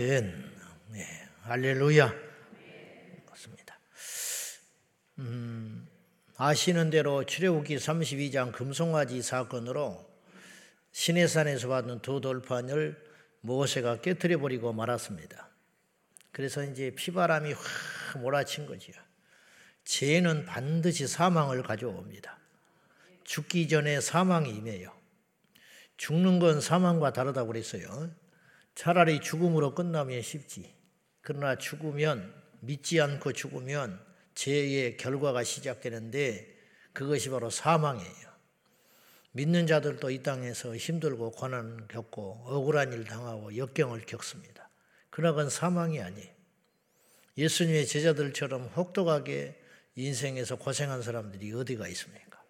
네, 할렐루야. 맞습니다. 음, 아시는 대로 출애굽기 32장 금송아지 사건으로 시내산에서 받은 두 돌판을 모세가 깨뜨려 버리고 말았습니다. 그래서 이제 피바람이 확 몰아친 거지요. 죄는 반드시 사망을 가져옵니다. 죽기 전에 사망이 임해요. 죽는 건 사망과 다르다고 그랬어요. 차라리 죽음으로 끝나면 쉽지. 그러나 죽으면 믿지 않고 죽으면 죄의 결과가 시작되는데 그것이 바로 사망이에요. 믿는 자들도 이 땅에서 힘들고 고난 겪고 억울한 일 당하고 역경을 겪습니다. 그러나 그건 사망이 아니에요. 예수님의 제자들처럼 혹독하게 인생에서 고생한 사람들이 어디가 있습니까?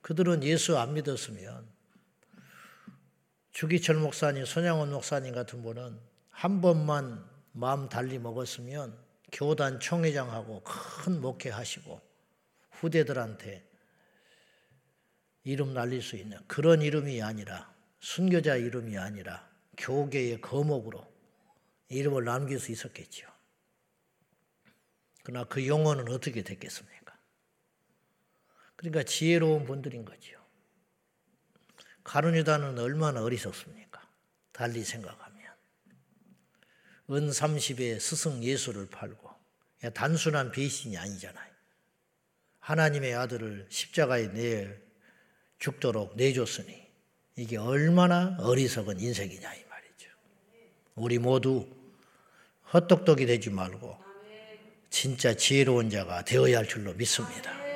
그들은 예수 안 믿었으면 주기철 목사님, 손양원 목사님 같은 분은 한 번만 마음 달리 먹었으면 교단 총회장하고 큰 목회하시고 후대들한테 이름 날릴 수 있는 그런 이름이 아니라 순교자 이름이 아니라 교계의 거목으로 이름을 남길 수 있었겠죠. 그러나 그 영혼은 어떻게 됐겠습니까? 그러니까 지혜로운 분들인 거죠. 가룟유다는 얼마나 어리석습니까? 달리 생각하면. 은 30에 스승 예수를 팔고 단순한 배신이 아니잖아요. 하나님의 아들을 십자가에 내 죽도록 내줬으니 이게 얼마나 어리석은 인생이냐 이 말이죠. 우리 모두 헛똑똑이 되지 말고 진짜 지혜로운 자가 되어야 할 줄로 믿습니다.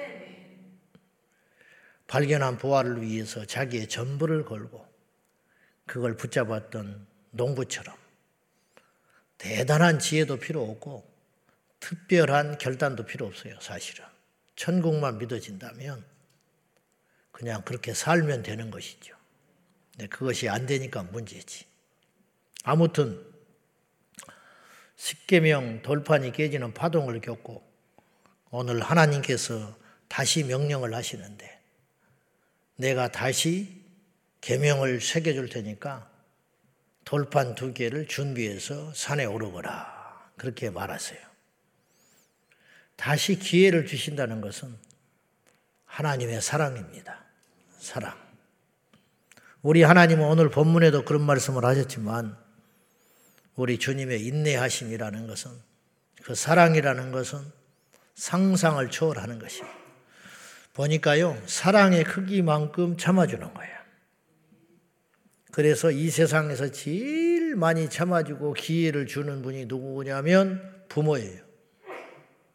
발견한 보화를 위해서 자기의 전부를 걸고 그걸 붙잡았던 농부처럼 대단한 지혜도 필요 없고 특별한 결단도 필요 없어요, 사실은. 천국만 믿어진다면 그냥 그렇게 살면 되는 것이죠. 그것이 안 되니까 문제지. 아무튼 십계명 돌판이 깨지는 파동을 겪고 오늘 하나님께서 다시 명령을 하시는데 내가 다시 계명을 새겨 줄 테니까 돌판 두 개를 준비해서 산에 오르거라. 그렇게 말하세요. 다시 기회를 주신다는 것은 하나님의 사랑입니다. 사랑. 우리 하나님은 오늘 본문에도 그런 말씀을 하셨지만 우리 주님의 인내하심이라는 것은 그 사랑이라는 것은 상상을 초월하는 것입니다. 보니까요, 사랑의 크기만큼 참아주는 거예요. 그래서 이 세상에서 제일 많이 참아주고 기회를 주는 분이 누구냐면 부모예요.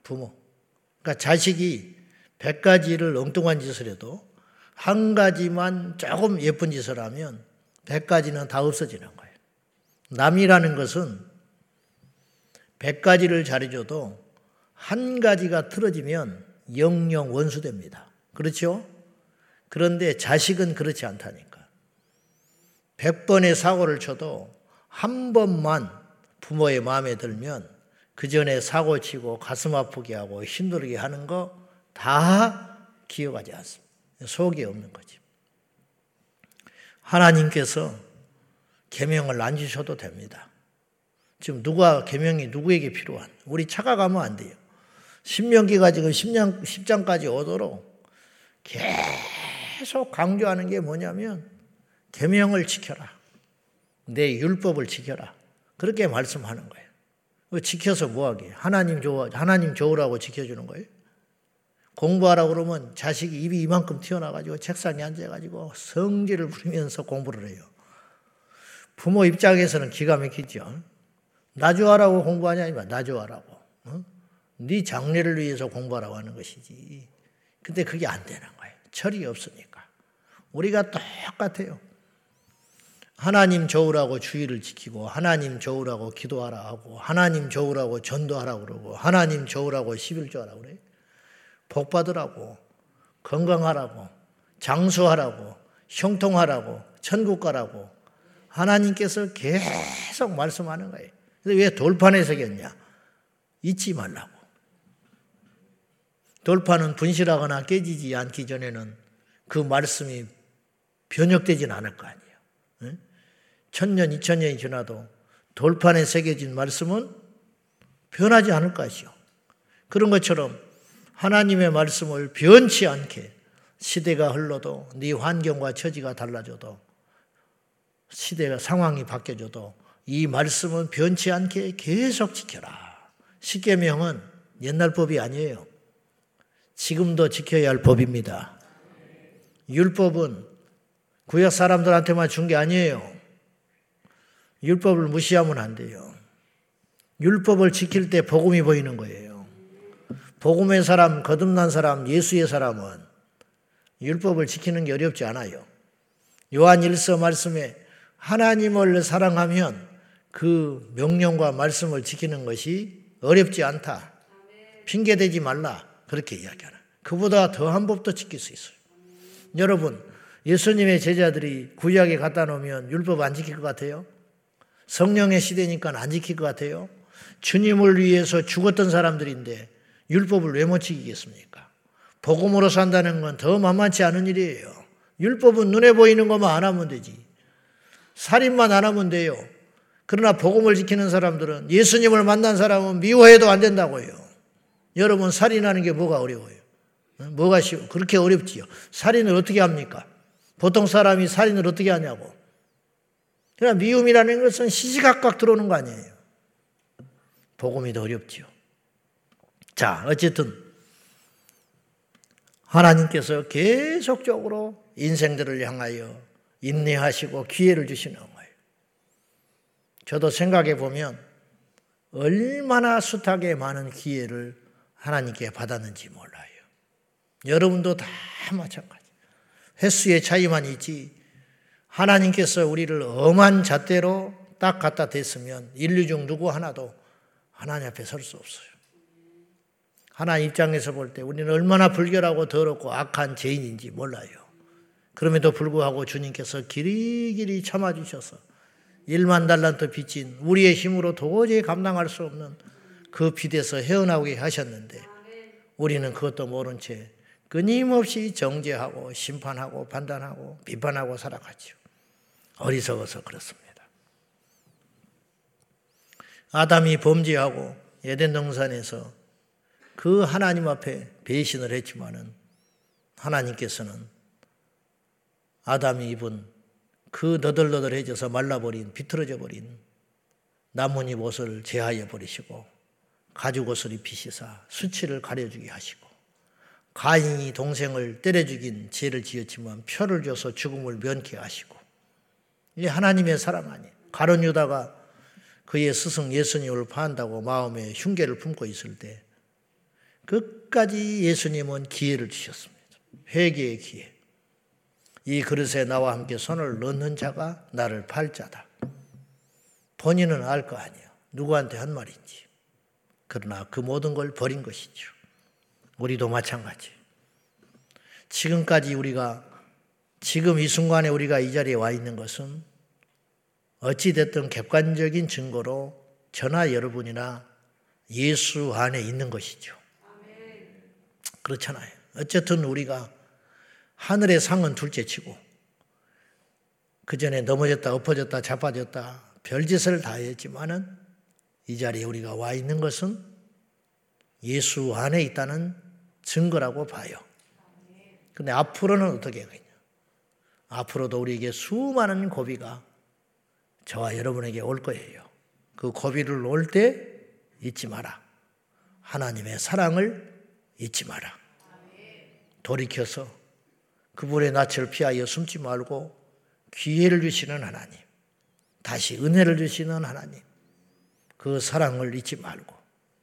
부모. 그러니까 자식이 백 가지를 엉뚱한 짓을 해도 한 가지만 조금 예쁜 짓을 하면 백 가지는 다 없어지는 거예요. 남이라는 것은 백 가지를 잘해줘도 한 가지가 틀어지면 영영 원수됩니다. 그렇죠? 그런데 자식은 그렇지 않다니까. 백 번의 사고를 쳐도 한 번만 부모의 마음에 들면 그 전에 사고 치고 가슴 아프게 하고 힘들게 하는 거 다 기억하지 않습니다. 속이 없는 거지. 하나님께서 계명을 안 주셔도 됩니다. 지금 누가 계명이 누구에게 필요한? 우리 착각하면 안 돼요. 신명기가 지금 10년, 10장까지 오도록 계속 강조하는 게 뭐냐면 계명을 지켜라. 내 율법을 지켜라. 그렇게 말씀하는 거예요. 지켜서 뭐하게? 하나님 좋아, 하나님 좋으라고 지켜주는 거예요. 공부하라고 그러면 자식이 입이 이만큼 튀어나가지고 책상에 앉아가지고 성질을 부리면서 공부를 해요. 부모 입장에서는 기가 막히죠. 나 좋아라고 공부하냐, 이마 나 좋아라고. 어? 네 장래를 위해서 공부하라고 하는 것이지. 근데 그게 안 되는 거예요. 철이 없으니까. 우리가 똑같아요. 하나님 좋으라고 주의를 지키고 하나님 좋으라고 기도하라 하고 하나님 좋으라고 전도하라 그러고 하나님 좋으라고 11조 하라 그래. 복 받으라고 건강하라고 장수하라고 형통하라고 천국 가라고 하나님께서 계속 말씀하는 거예요. 근데 왜 돌판에 새겼냐? 잊지 말라고. 돌판은 분실하거나 깨지지 않기 전에는 그 말씀이 변혁되진 않을 거 아니에요. 천년, 이천 년이 지나도 돌판에 새겨진 말씀은 변하지 않을 것이요. 그런 것처럼 하나님의 말씀을 변치 않게 시대가 흘러도 네 환경과 처지가 달라져도 시대가 상황이 바뀌어져도 이 말씀은 변치 않게 계속 지켜라. 십계명은 옛날 법이 아니에요. 지금도 지켜야 할 법입니다. 율법은 구약 사람들한테만 준 게 아니에요. 율법을 무시하면 안 돼요. 율법을 지킬 때 복음이 보이는 거예요. 복음의 사람, 거듭난 사람, 예수의 사람은 율법을 지키는 게 어렵지 않아요. 요한 일서 말씀에 하나님을 사랑하면 그 명령과 말씀을 지키는 것이 어렵지 않다. 핑계대지 말라. 그렇게 이야기하는. 그보다 더한 법도 지킬 수 있어요. 여러분, 예수님의 제자들이 구약에 갖다 놓으면 율법 안 지킬 것 같아요? 성령의 시대니까 안 지킬 것 같아요? 주님을 위해서 죽었던 사람들인데 율법을 왜 못 지키겠습니까? 복음으로 산다는 건 더 만만치 않은 일이에요. 율법은 눈에 보이는 것만 안 하면 되지. 살인만 안 하면 돼요. 그러나 복음을 지키는 사람들은 예수님을 만난 사람은 미워해도 안 된다고요. 여러분 살인하는 게 뭐가 어려워요? 뭐가 쉬워? 그렇게 어렵지요. 살인을 어떻게 합니까? 보통 사람이 살인을 어떻게 하냐고. 그러나 미움이라는 것은 시시각각 들어오는 거 아니에요. 복음이 더 어렵지요. 자, 어쨌든 하나님께서 계속적으로 인생들을 향하여 인내하시고 기회를 주시는 거예요. 저도 생각해 보면 얼마나 숱하게 많은 기회를 하나님께 받았는지 몰라요. 여러분도 다 마찬가지. 횟수의 차이만 있지 하나님께서 우리를 엄한 잣대로 딱 갖다 댔으면 인류 중 누구 하나도 하나님 앞에 설 수 없어요. 하나님 입장에서 볼 때 우리는 얼마나 불결하고 더럽고 악한 죄인인지 몰라요. 그럼에도 불구하고 주님께서 길이길이 참아주셔서 1만 달란트 빚진 우리의 힘으로 도저히 감당할 수 없는 그 빚에서 헤어나오게 하셨는데 우리는 그것도 모른 채 끊임없이 정죄하고 심판하고 판단하고 비판하고 살아가죠. 어리석어서 그렇습니다. 아담이 범죄하고 에덴 동산에서 그 하나님 앞에 배신을 했지만은 하나님께서는 아담이 입은 그 너덜너덜해져서 말라버린 비틀어져 버린 나뭇잎 옷을 제하여 버리시고 가죽 옷을 입히시사 수치를 가려주게 하시고 가인이 동생을 때려 죽인 죄를 지었지만 표를 줘서 죽음을 면케 하시고 이 하나님의 사랑 아니에요. 가론 유다가 그의 스승 예수님을 파한다고 마음에 흉계를 품고 있을 때 끝까지 예수님은 기회를 주셨습니다. 회개의 기회. 이 그릇에 나와 함께 손을 넣는 자가 나를 팔 자다. 본인은 알 거 아니에요. 누구한테 한 말인지. 그러나 그 모든 걸 버린 것이죠. 우리도 마찬가지. 지금까지 우리가 지금 이 순간에 우리가 이 자리에 와 있는 것은 어찌됐든 객관적인 증거로 저나 여러분이나 예수 안에 있는 것이죠. 그렇잖아요. 어쨌든 우리가 하늘의 상은 둘째 치고 그 전에 넘어졌다 엎어졌다 자빠졌다 별짓을 다 했지만은 이 자리에 우리가 와 있는 것은 예수 안에 있다는 증거라고 봐요. 근데 앞으로는 어떻게 하겠냐? 앞으로도 우리에게 수많은 고비가 저와 여러분에게 올 거예요. 그 고비를 올 때 잊지 마라. 하나님의 사랑을 잊지 마라. 돌이켜서 그분의 낯을 피하여 숨지 말고 기회를 주시는 하나님, 다시 은혜를 주시는 하나님, 그 사랑을 잊지 말고.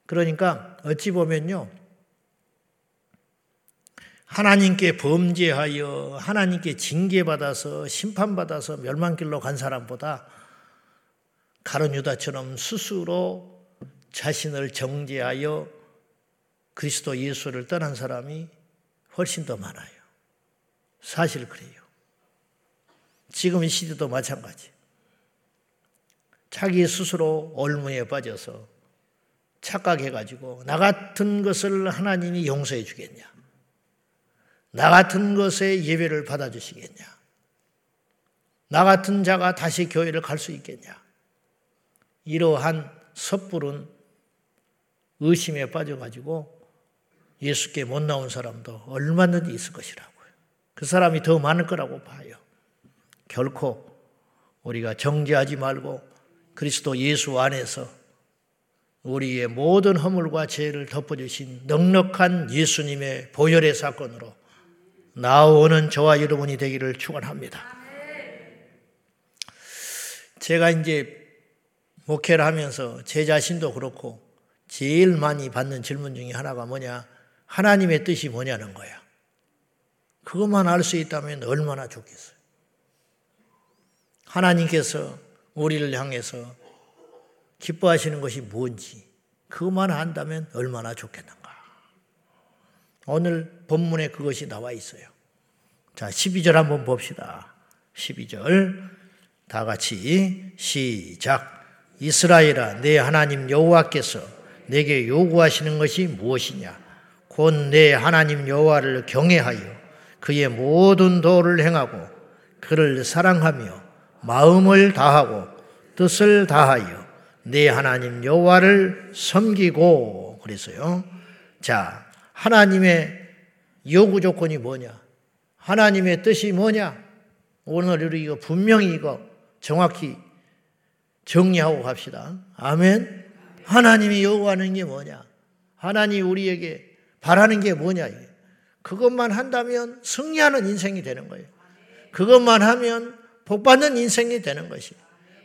그러니까 어찌 보면요. 하나님께 범죄하여 하나님께 징계받아서 심판받아서 멸망길로 간 사람보다 가론 유다처럼 스스로 자신을 정죄하여 그리스도 예수를 떠난 사람이 훨씬 더 많아요. 사실 그래요. 지금 이 시대도 마찬가지. 자기 스스로 올무에 빠져서 착각해가지고 나 같은 것을 하나님이 용서해 주겠냐? 나 같은 것에 예배를 받아주시겠냐? 나 같은 자가 다시 교회를 갈 수 있겠냐? 이러한 섣부른 의심에 빠져가지고 예수께 못 나온 사람도 얼마든지 있을 것이라고요. 그 사람이 더 많을 거라고 봐요. 결코 우리가 정죄하지 말고 그리스도 예수 안에서 우리의 모든 허물과 죄를 덮어주신 넉넉한 예수님의 보혈의 사건으로 나오는 저와 여러분이 되기를 축원합니다. 제가 이제 목회를 하면서 제 자신도 그렇고 제일 많이 받는 질문 중에 하나가 뭐냐? 하나님의 뜻이 뭐냐는 거야. 그것만 알 수 있다면 얼마나 좋겠어요. 하나님께서 우리를 향해서 기뻐하시는 것이 뭔지 그것만 안다면 얼마나 좋겠는가. 오늘 본문에 그것이 나와 있어요. 자, 12절 한번 봅시다. 12절 다 같이 시작. 이스라엘아 내 하나님 여호와께서 내게 요구하시는 것이 무엇이냐? 곧 내 하나님 여호와를 경외하여 그의 모든 도를 행하고 그를 사랑하며 마음을 다하고 뜻을 다하여 내 하나님 여호와를 섬기고 그랬어요. 자, 하나님의 요구 조건이 뭐냐? 하나님의 뜻이 뭐냐? 오늘 우리 이거 분명히 이거 정확히 정리하고 갑시다. 아멘. 하나님이 요구하는 게 뭐냐? 하나님 우리에게 바라는 게 뭐냐? 그것만 한다면 승리하는 인생이 되는 거예요. 그것만 하면 복받는 인생이 되는 것이.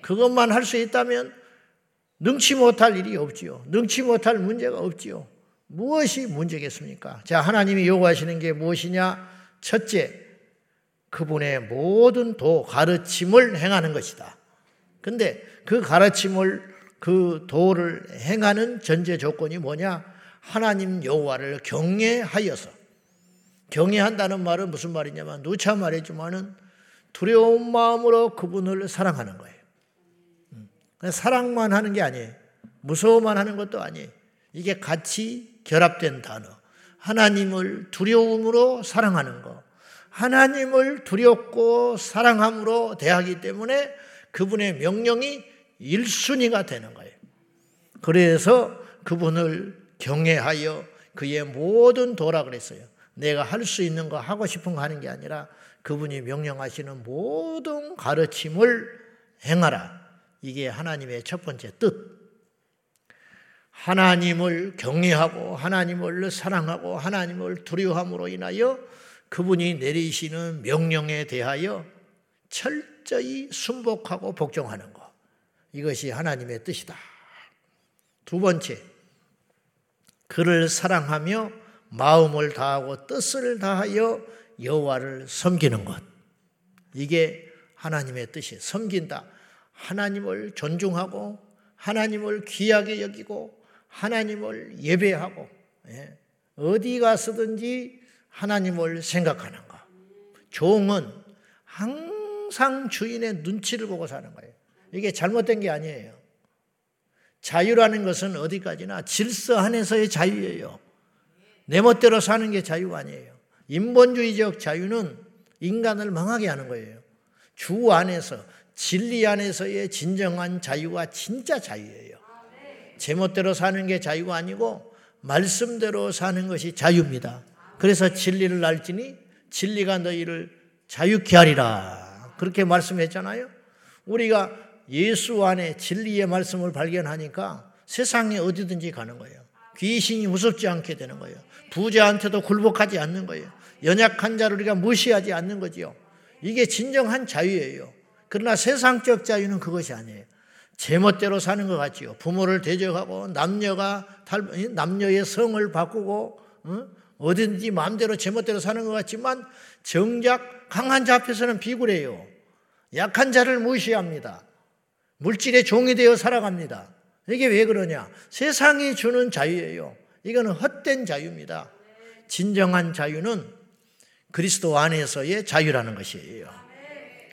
그것만 할 수 있다면 능치 못할 일이 없지요. 능치 못할 문제가 없지요. 무엇이 문제겠습니까? 자, 하나님이 요구하시는 게 무엇이냐? 첫째, 그분의 모든 도 가르침을 행하는 것이다. 근데 그 가르침을 그 도를 행하는 전제 조건이 뭐냐? 하나님 여호와를 경외하여서 경외한다는 말은 무슨 말이냐면 누차 말했지만은 두려운 마음으로 그분을 사랑하는 거예요. 음. 사랑만 하는 게 아니에요. 무서워만 하는 것도 아니에요. 이게 같이 결합된 단어. 하나님을 두려움으로 사랑하는 거. 하나님을 두렵고 사랑함으로 대하기 때문에 그분의 명령이 1순위가 되는 거예요. 그래서 그분을 경외하여 그의 모든 도라 그랬어요. 내가 할 수 있는 거 하고 싶은 거 하는 게 아니라 그분이 명령하시는 모든 가르침을 행하라. 이게 하나님의 첫 번째 뜻. 하나님을 경외하고 하나님을 사랑하고 하나님을 두려워함으로 인하여 그분이 내리시는 명령에 대하여 철저히 순복하고 복종하는 것. 이것이 하나님의 뜻이다. 두 번째, 그를 사랑하며 마음을 다하고 뜻을 다하여 여호와를 섬기는 것. 이게 하나님의 뜻이 섬긴다. 하나님을 존중하고 하나님을 귀하게 여기고 하나님을 예배하고 예. 어디 가서든지 하나님을 생각하는 것. 종은 항상 주인의 눈치를 보고 사는 거예요. 이게 잘못된 게 아니에요. 자유라는 것은 어디까지나 질서 안에서의 자유예요. 내 멋대로 사는 게 자유가 아니에요. 인본주의적 자유는 인간을 망하게 하는 거예요. 주 안에서, 진리 안에서의 진정한 자유가 진짜 자유예요. 제멋대로 사는 게 자유가 아니고 말씀대로 사는 것이 자유입니다. 그래서 진리를 알지니 진리가 너희를 자유케 하리라. 그렇게 말씀했잖아요. 우리가 예수 안에 진리의 말씀을 발견하니까 세상에 어디든지 가는 거예요. 귀신이 무섭지 않게 되는 거예요. 부자한테도 굴복하지 않는 거예요. 연약한 자를 우리가 무시하지 않는 거지요. 이게 진정한 자유예요. 그러나 세상적 자유는 그것이 아니에요. 제멋대로 사는 것 같지요. 부모를 대적하고 남녀가 남녀의 성을 바꾸고 어딘지 마음대로 제멋대로 사는 것 같지만 정작 강한 자 앞에서는 비굴해요. 약한 자를 무시합니다. 물질의 종이 되어 살아갑니다. 이게 왜 그러냐? 세상이 주는 자유예요. 이거는 헛된 자유입니다. 진정한 자유는 그리스도 안에서의 자유라는 것이에요.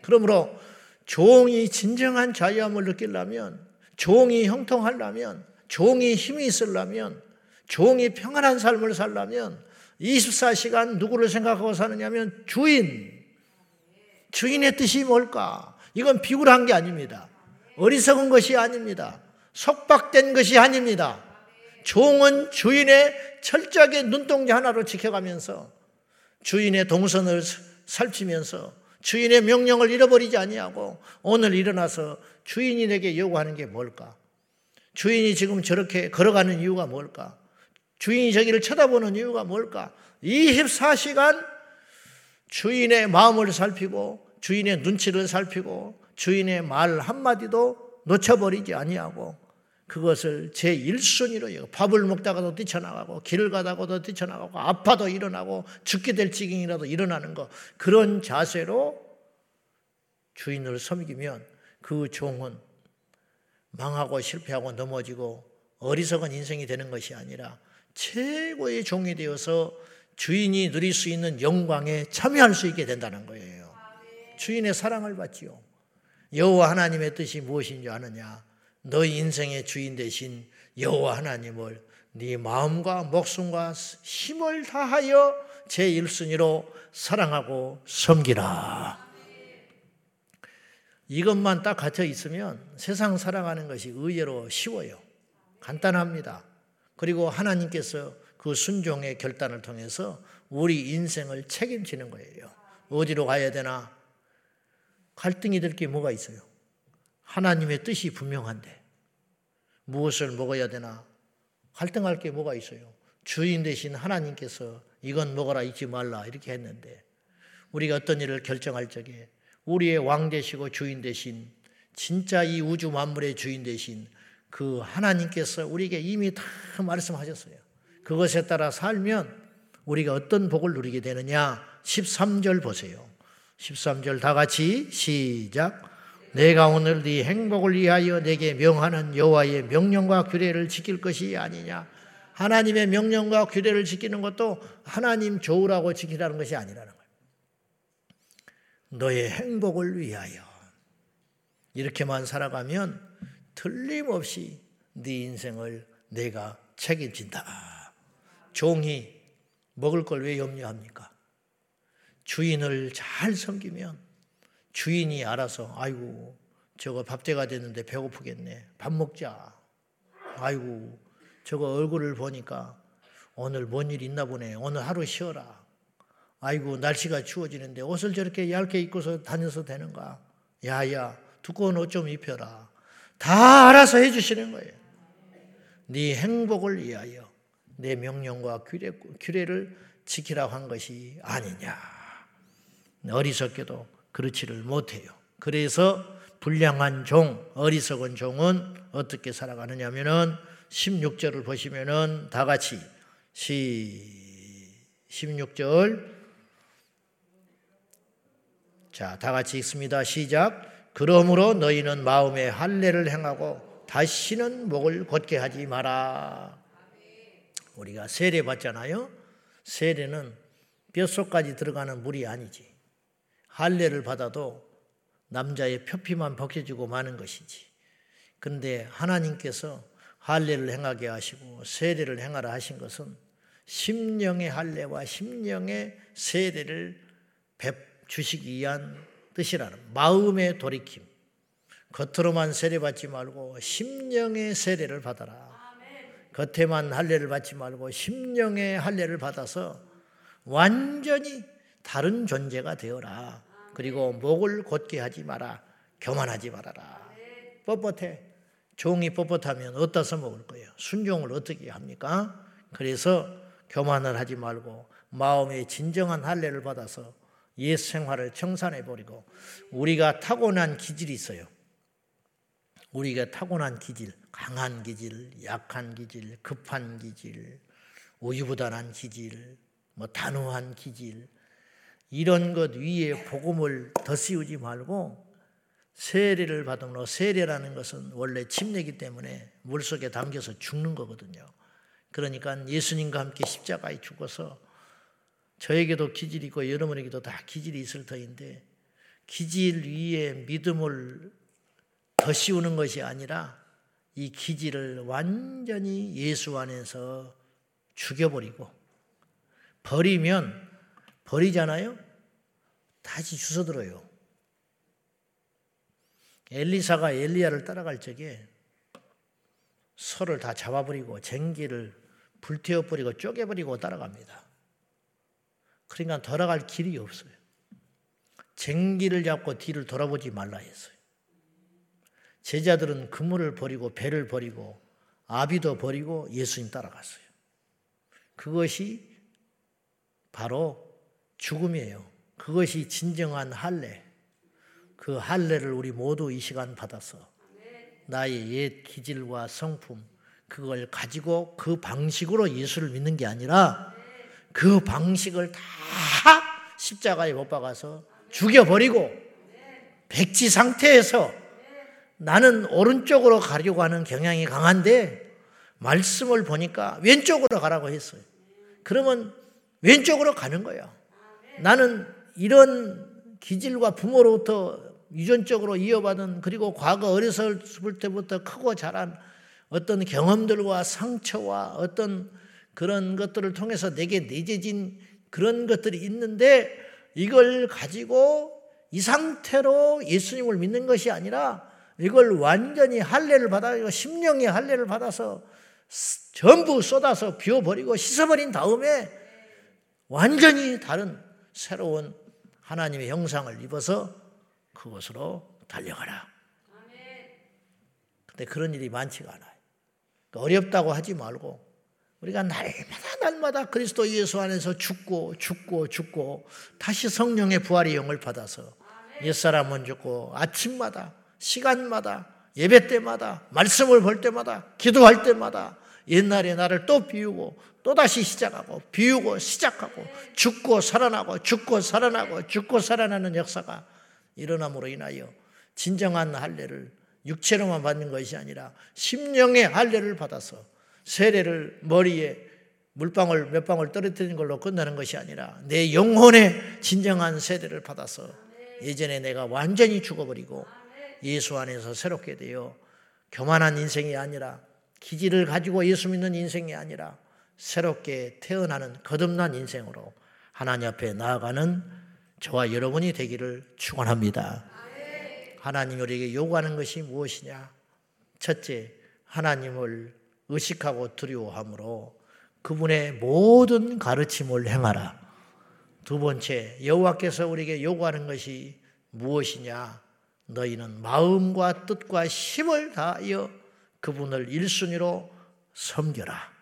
그러므로 종이 진정한 자유함을 느끼려면, 종이 형통하려면, 종이 힘이 있으려면, 종이 평안한 삶을 살려면 24시간 누구를 생각하고 사느냐면 주인. 주인의 뜻이 뭘까? 이건 비굴한 게 아닙니다. 어리석은 것이 아닙니다. 속박된 것이 아닙니다. 종은 주인의 철저하게 눈동자 하나로 지켜가면서 주인의 동선을 살피면서 주인의 명령을 잃어버리지 아니하고 오늘 일어나서 주인이 내게 요구하는 게 뭘까? 주인이 지금 저렇게 걸어가는 이유가 뭘까? 주인이 저기를 쳐다보는 이유가 뭘까? 24시간 주인의 마음을 살피고 주인의 눈치를 살피고 주인의 말 한마디도 놓쳐버리지 아니하고 그것을 제 1순위로 여고 밥을 먹다가도 뛰쳐나가고 길을 가다가도 뛰쳐나가고 아파도 일어나고 죽게 될 지경이라도 일어나는 거 그런 자세로 주인을 섬기면 그 종은 망하고 실패하고 넘어지고 어리석은 인생이 되는 것이 아니라 최고의 종이 되어서 주인이 누릴 수 있는 영광에 참여할 수 있게 된다는 거예요. 주인의 사랑을 받지요. 여호와 하나님의 뜻이 무엇인지 아느냐? 너희 인생의 주인 대신 여호와 하나님을 네 마음과 목숨과 힘을 다하여 제 1순위로 사랑하고 섬기라. 이것만 딱 갇혀 있으면 세상 살아가는 것이 의외로 쉬워요. 간단합니다. 그리고 하나님께서 그 순종의 결단을 통해서 우리 인생을 책임지는 거예요. 어디로 가야 되나? 갈등이 될 게 뭐가 있어요? 하나님의 뜻이 분명한데 무엇을 먹어야 되나? 갈등할 게 뭐가 있어요? 주인 대신 하나님께서 이건 먹어라 잊지 말라 이렇게 했는데 우리가 어떤 일을 결정할 적에 우리의 왕 되시고 주인 대신 진짜 이 우주 만물의 주인 대신 그 하나님께서 우리에게 이미 다 말씀하셨어요. 그것에 따라 살면 우리가 어떤 복을 누리게 되느냐? 13절 보세요. 13절 다 같이 시작. 내가 오늘 네 행복을 위하여 내게 명하는 여호와의 명령과 규례를 지킬 것이 아니냐? 하나님의 명령과 규례를 지키는 것도 하나님 좋으라고 지키라는 것이 아니라는 거예요. 너의 행복을 위하여 이렇게만 살아가면 틀림없이 네 인생을 내가 책임진다. 종이 먹을 걸 왜 염려합니까? 주인을 잘 섬기면 주인이 알아서 아이고 저거 밥때가 됐는데 배고프겠네. 밥 먹자. 아이고 저거 얼굴을 보니까 오늘 뭔 일 있나 보네. 오늘 하루 쉬어라. 아이고 날씨가 추워지는데 옷을 저렇게 얇게 입고서 다녀서 되는가? 야야 두꺼운 옷 좀 입혀라. 다 알아서 해주시는 거예요. 네 행복을 위하여 내 명령과 규례, 규례를 지키라고 한 것이 아니냐. 어리석게도 그렇지를 못해요. 그래서 불량한 종, 어리석은 종은 어떻게 살아가느냐면은 16절을 보시면은 다 같이 시 16절 자, 다 같이 읽습니다. 시작. 그러므로 너희는 마음에 할례를 행하고 다시는 목을 곧게 하지 마라. 우리가 세례 받잖아요. 세례는 뼛속까지 들어가는 물이 아니지. 할례를 받아도 남자의 표피만 벗겨지고 마는 것이지. 그런데 하나님께서 할례를 행하게 하시고 세례를 행하라 하신 것은 심령의 할례와 심령의 세례를 주시기 위한 뜻이라는 마음의 돌이킴. 겉으로만 세례받지 말고 심령의 세례를 받아라. 겉에만 할례를 받지 말고 심령의 할례를 받아서 완전히 다른 존재가 되어라. 그리고 목을 곧게 하지 마라. 교만하지 말아라. 뻣뻣해. 종이 뻣뻣하면 어디서 먹을 거예요? 순종을 어떻게 합니까? 그래서 교만을 하지 말고 마음의 진정한 할례를 받아서 옛 생활을 청산해 버리고 우리가 타고난 기질이 있어요. 우리가 타고난 기질, 강한 기질, 약한 기질, 급한 기질, 우유부단한 기질, 뭐 단호한 기질 이런 것 위에 복음을 더 씌우지 말고 세례를 받으므로 세례라는 것은 원래 침례기 때문에 물속에 담겨서 죽는 거거든요. 그러니까 예수님과 함께 십자가에 죽어서 저에게도 기질이 있고 여러분에게도 다 기질이 있을 터인데 기질 위에 믿음을 더 씌우는 것이 아니라 이 기질을 완전히 예수 안에서 죽여버리고 버리면 버리잖아요. 다시 주워들어요. 엘리사가 엘리야를 따라갈 적에 소를 다 잡아버리고 쟁기를 불태워버리고 쪼개버리고 따라갑니다. 그러니까 돌아갈 길이 없어요. 쟁기를 잡고 뒤를 돌아보지 말라 했어요. 제자들은 그물을 버리고 배를 버리고 아비도 버리고 예수님 따라갔어요. 그것이 바로 죽음이에요. 그것이 진정한 할례. 그 할례를 우리 모두 이 시간 받아서 나의 옛 기질과 성품 그걸 가지고 그 방식으로 예수를 믿는 게 아니라 그 방식을 다 십자가에 못 박아서 죽여버리고 백지 상태에서 나는 오른쪽으로 가려고 하는 경향이 강한데 말씀을 보니까 왼쪽으로 가라고 했어요. 그러면 왼쪽으로 가는 거예요. 나는 이런 기질과 부모로부터 유전적으로 이어받은 그리고 과거 어렸을 때부터 크고 자란 어떤 경험들과 상처와 어떤 그런 것들을 통해서 내게 내재진 그런 것들이 있는데 이걸 가지고 이 상태로 예수님을 믿는 것이 아니라 이걸 완전히 할례를 받아 심령의 할례를 받아서 전부 쏟아서 비워버리고 씻어버린 다음에 완전히 다른 새로운 하나님의 형상을 입어서 그것으로 달려가라. 근데 그런 일이 많지가 않아요. 그러니까 어렵다고 하지 말고 우리가 날마다 날마다 그리스도 예수 안에서 죽고 죽고 죽고 다시 성령의 부활의 영을 받아서 옛사람은 죽고 아침마다 시간마다 예배 때마다 말씀을 볼 때마다 기도할 때마다 옛날의 나를 또 비우고 또 다시 시작하고 비우고 시작하고 죽고 살아나고 죽고 살아나고 죽고 살아나는 역사가 일어남으로 인하여 진정한 할례를 육체로만 받는 것이 아니라 심령의 할례를 받아서 세례를 머리에 물방울 몇 방울 떨어뜨리는 걸로 끝나는 것이 아니라 내 영혼의 진정한 세례를 받아서 예전에 내가 완전히 죽어버리고 예수 안에서 새롭게 되어 교만한 인생이 아니라 기질을 가지고 예수 믿는 인생이 아니라 새롭게 태어나는 거듭난 인생으로 하나님 앞에 나아가는 저와 여러분이 되기를 축원합니다. 하나님 우리에게 요구하는 것이 무엇이냐? 첫째, 하나님을 의식하고 두려워함으로 그분의 모든 가르침을 행하라. 두 번째, 여호와께서 우리에게 요구하는 것이 무엇이냐? 너희는 마음과 뜻과 힘을 다하여 그분을 일순위로 섬겨라.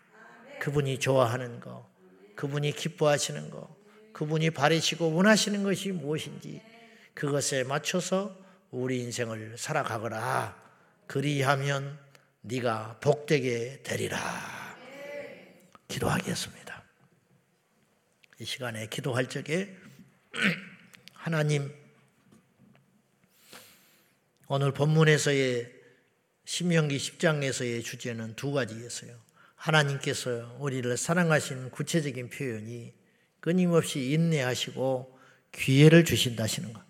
그분이 좋아하는 거, 그분이 기뻐하시는 거, 그분이 바르시고 원하시는 것이 무엇인지 그것에 맞춰서 우리 인생을 살아가거라. 그리하면 네가 복되게 되리라. 기도하겠습니다. 이 시간에 기도할 적에 하나님 오늘 본문에서의 신명기 10장에서의 주제는 두 가지였어요. 하나님께서 우리를 사랑하신 구체적인 표현이 끊임없이 인내하시고 기회를 주신다시는 것.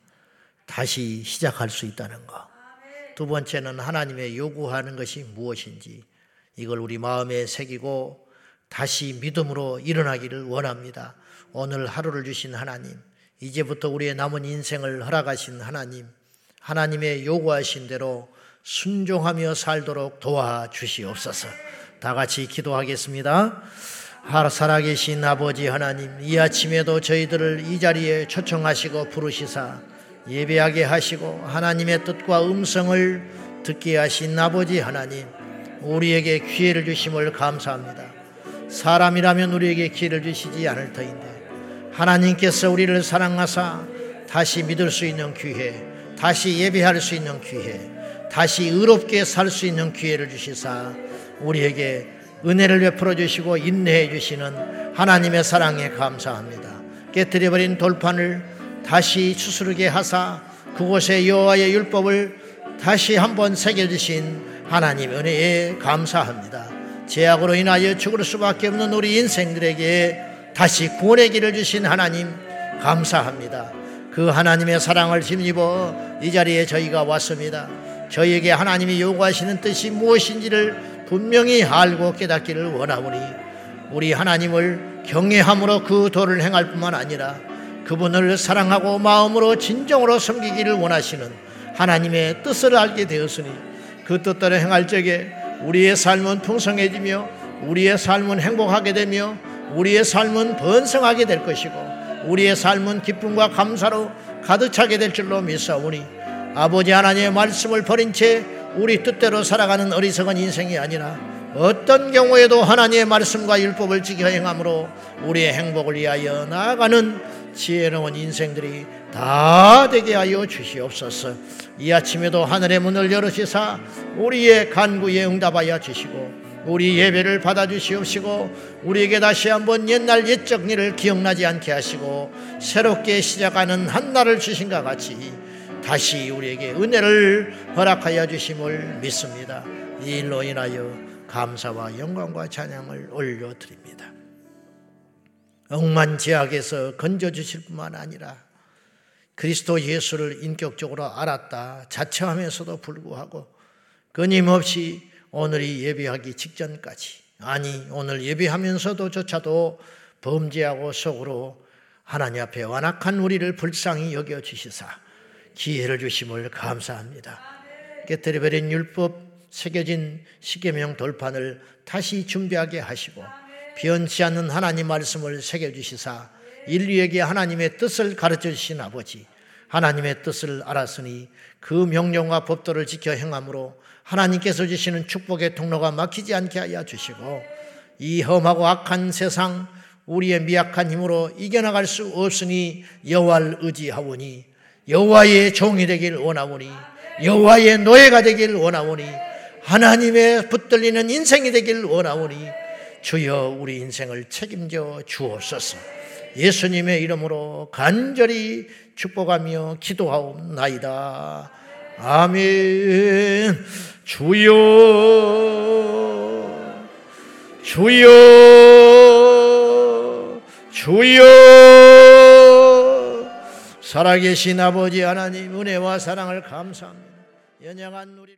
다시 시작할 수 있다는 것. 두 번째는 하나님의 요구하는 것이 무엇인지 이걸 우리 마음에 새기고 다시 믿음으로 일어나기를 원합니다. 오늘 하루를 주신 하나님, 이제부터 우리의 남은 인생을 허락하신 하나님, 하나님의 요구하신 대로 순종하며 살도록 도와주시옵소서. 다 같이 기도하겠습니다. 살아계신 아버지 하나님, 이 아침에도 저희들을 이 자리에 초청하시고 부르시사 예배하게 하시고 하나님의 뜻과 음성을 듣게 하신 아버지 하나님, 우리에게 기회를 주심을 감사합니다. 사람이라면 우리에게 기회를 주시지 않을 터인데, 하나님께서 우리를 사랑하사 다시 믿을 수 있는 기회, 다시 예배할 수 있는 기회, 다시 의롭게 살 수 있는 기회를 주시사 우리에게 은혜를 베풀어 주시고 인내해 주시는 하나님의 사랑에 감사합니다. 깨뜨려버린 돌판을 다시 추스르게 하사 그곳에 여호와의 율법을 다시 한번 새겨 주신 하나님 은혜에 감사합니다. 죄악으로 인하여 죽을 수밖에 없는 우리 인생들에게 다시 구원의 길을 주신 하나님 감사합니다. 그 하나님의 사랑을 힘입어 이 자리에 저희가 왔습니다. 저희에게 하나님이 요구하시는 뜻이 무엇인지를 분명히 알고 깨닫기를 원하오니 우리 하나님을 경외함으로 그 도를 행할 뿐만 아니라 그분을 사랑하고 마음으로 진정으로 섬기기를 원하시는 하나님의 뜻을 알게 되었으니 그 뜻대로 행할 적에 우리의 삶은 풍성해지며 우리의 삶은 행복하게 되며 우리의 삶은 번성하게 될 것이고 우리의 삶은 기쁨과 감사로 가득 차게 될 줄로 믿사오니 아버지 하나님의 말씀을 버린 채 우리 뜻대로 살아가는 어리석은 인생이 아니라 어떤 경우에도 하나님의 말씀과 율법을 지켜 행함으로 우리의 행복을 위하여 나아가는 지혜로운 인생들이 다 되게 하여 주시옵소서. 이 아침에도 하늘의 문을 열으시사 우리의 간구에 응답하여 주시고 우리 예배를 받아 주시옵시고 우리에게 다시 한번 옛날 옛적 일을 기억나지 않게 하시고 새롭게 시작하는 한 날을 주신 것 같이 다시 우리에게 은혜를 허락하여 주심을 믿습니다. 이 일로 인하여 감사와 영광과 찬양을 올려드립니다. 억만제약에서 건져주실 뿐만 아니라 그리스도 예수를 인격적으로 알았다 자처하면서도 불구하고 끊임없이 오늘이 예배하기 직전까지 아니 오늘 예배하면서도 조차도 범죄하고 속으로 하나님 앞에 완악한 우리를 불쌍히 여겨 주시사 기회를 주심을 감사합니다. 깨뜨려 버린 율법 새겨진 십계명 돌판을 다시 준비하게 하시고 변치 않는 하나님 말씀을 새겨 주시사 인류에게 하나님의 뜻을 가르쳐 주신 아버지 하나님의 뜻을 알았으니 그 명령과 법도를 지켜 행함으로 하나님께서 주시는 축복의 통로가 막히지 않게 하여 주시고 이 험하고 악한 세상 우리의 미약한 힘으로 이겨나갈 수 없으니 여호와를 의지하오니 여호와의 종이 되길 원하오니 여호와의 노예가 되길 원하오니 하나님의 붙들리는 인생이 되길 원하오니 주여 우리 인생을 책임져 주옵소서. 예수님의 이름으로 간절히 축복하며 기도하옵나이다. 아멘. 주여, 주여, 주여. 살아계신 아버지 하나님 은혜와 사랑을 감사합니다. 연약한 우리